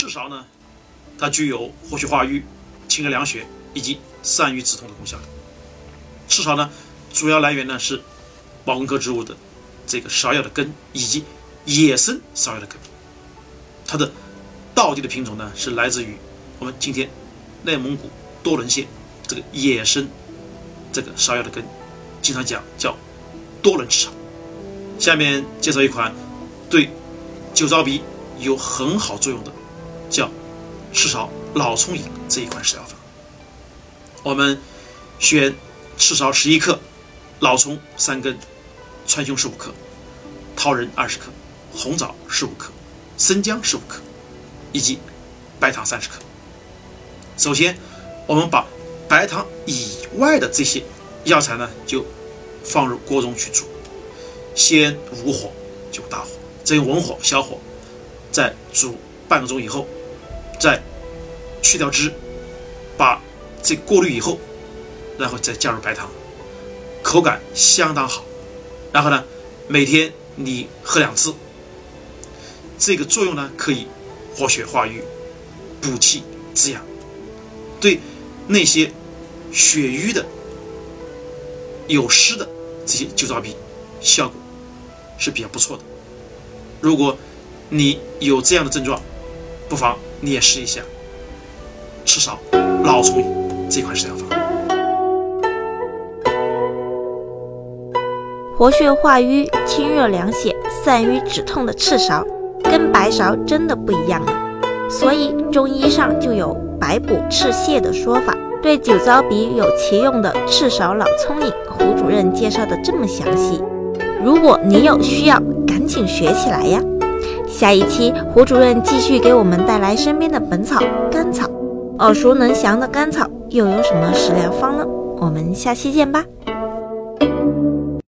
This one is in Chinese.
赤芍呢它具有活血化瘀、清热凉血以及散瘀止痛的功效的。赤芍呢，主要来源呢是毛茛科植物的这个芍药的根以及野生芍药的根。它的道地的品种呢是来自于我们今天内蒙古多伦县这个野生这个芍药的根，经常讲叫多伦赤芍。下面介绍一款对酒糟鼻有很好作用的，叫赤芍老葱饮这一款食疗法。我们选赤芍十一克，老葱三根，川芎十五克，桃仁二十克，红枣十五克，生姜十五克，以及白糖三十克。首先，我们把白糖以外的这些药材呢，就放入锅中去煮，先武火就大火，再用文火小火，再煮半个钟以后，再去掉汁，把这过滤以后，然后再加入白糖，口感相当好。然后呢，每天你喝两次，这个作用呢可以活血化瘀、补气滋养，对那些血瘀的、有湿的这些酒糟鼻效果是比较不错的。如果你有这样的症状，不妨你也试一下赤芍老葱饮这款食疗法。活血化瘀、清热凉血、散瘀止痛的赤芍，跟白芍真的不一样。所以中医上就有白补赤泻的说法。对酒糟鼻有奇用的赤芍老葱饮，胡主任介绍的这么详细。如果你有需要，赶紧学起来呀！下一期胡主任继续给我们带来身边的本草甘草，耳熟能详的甘草又有什么食疗方呢？我们下期见吧。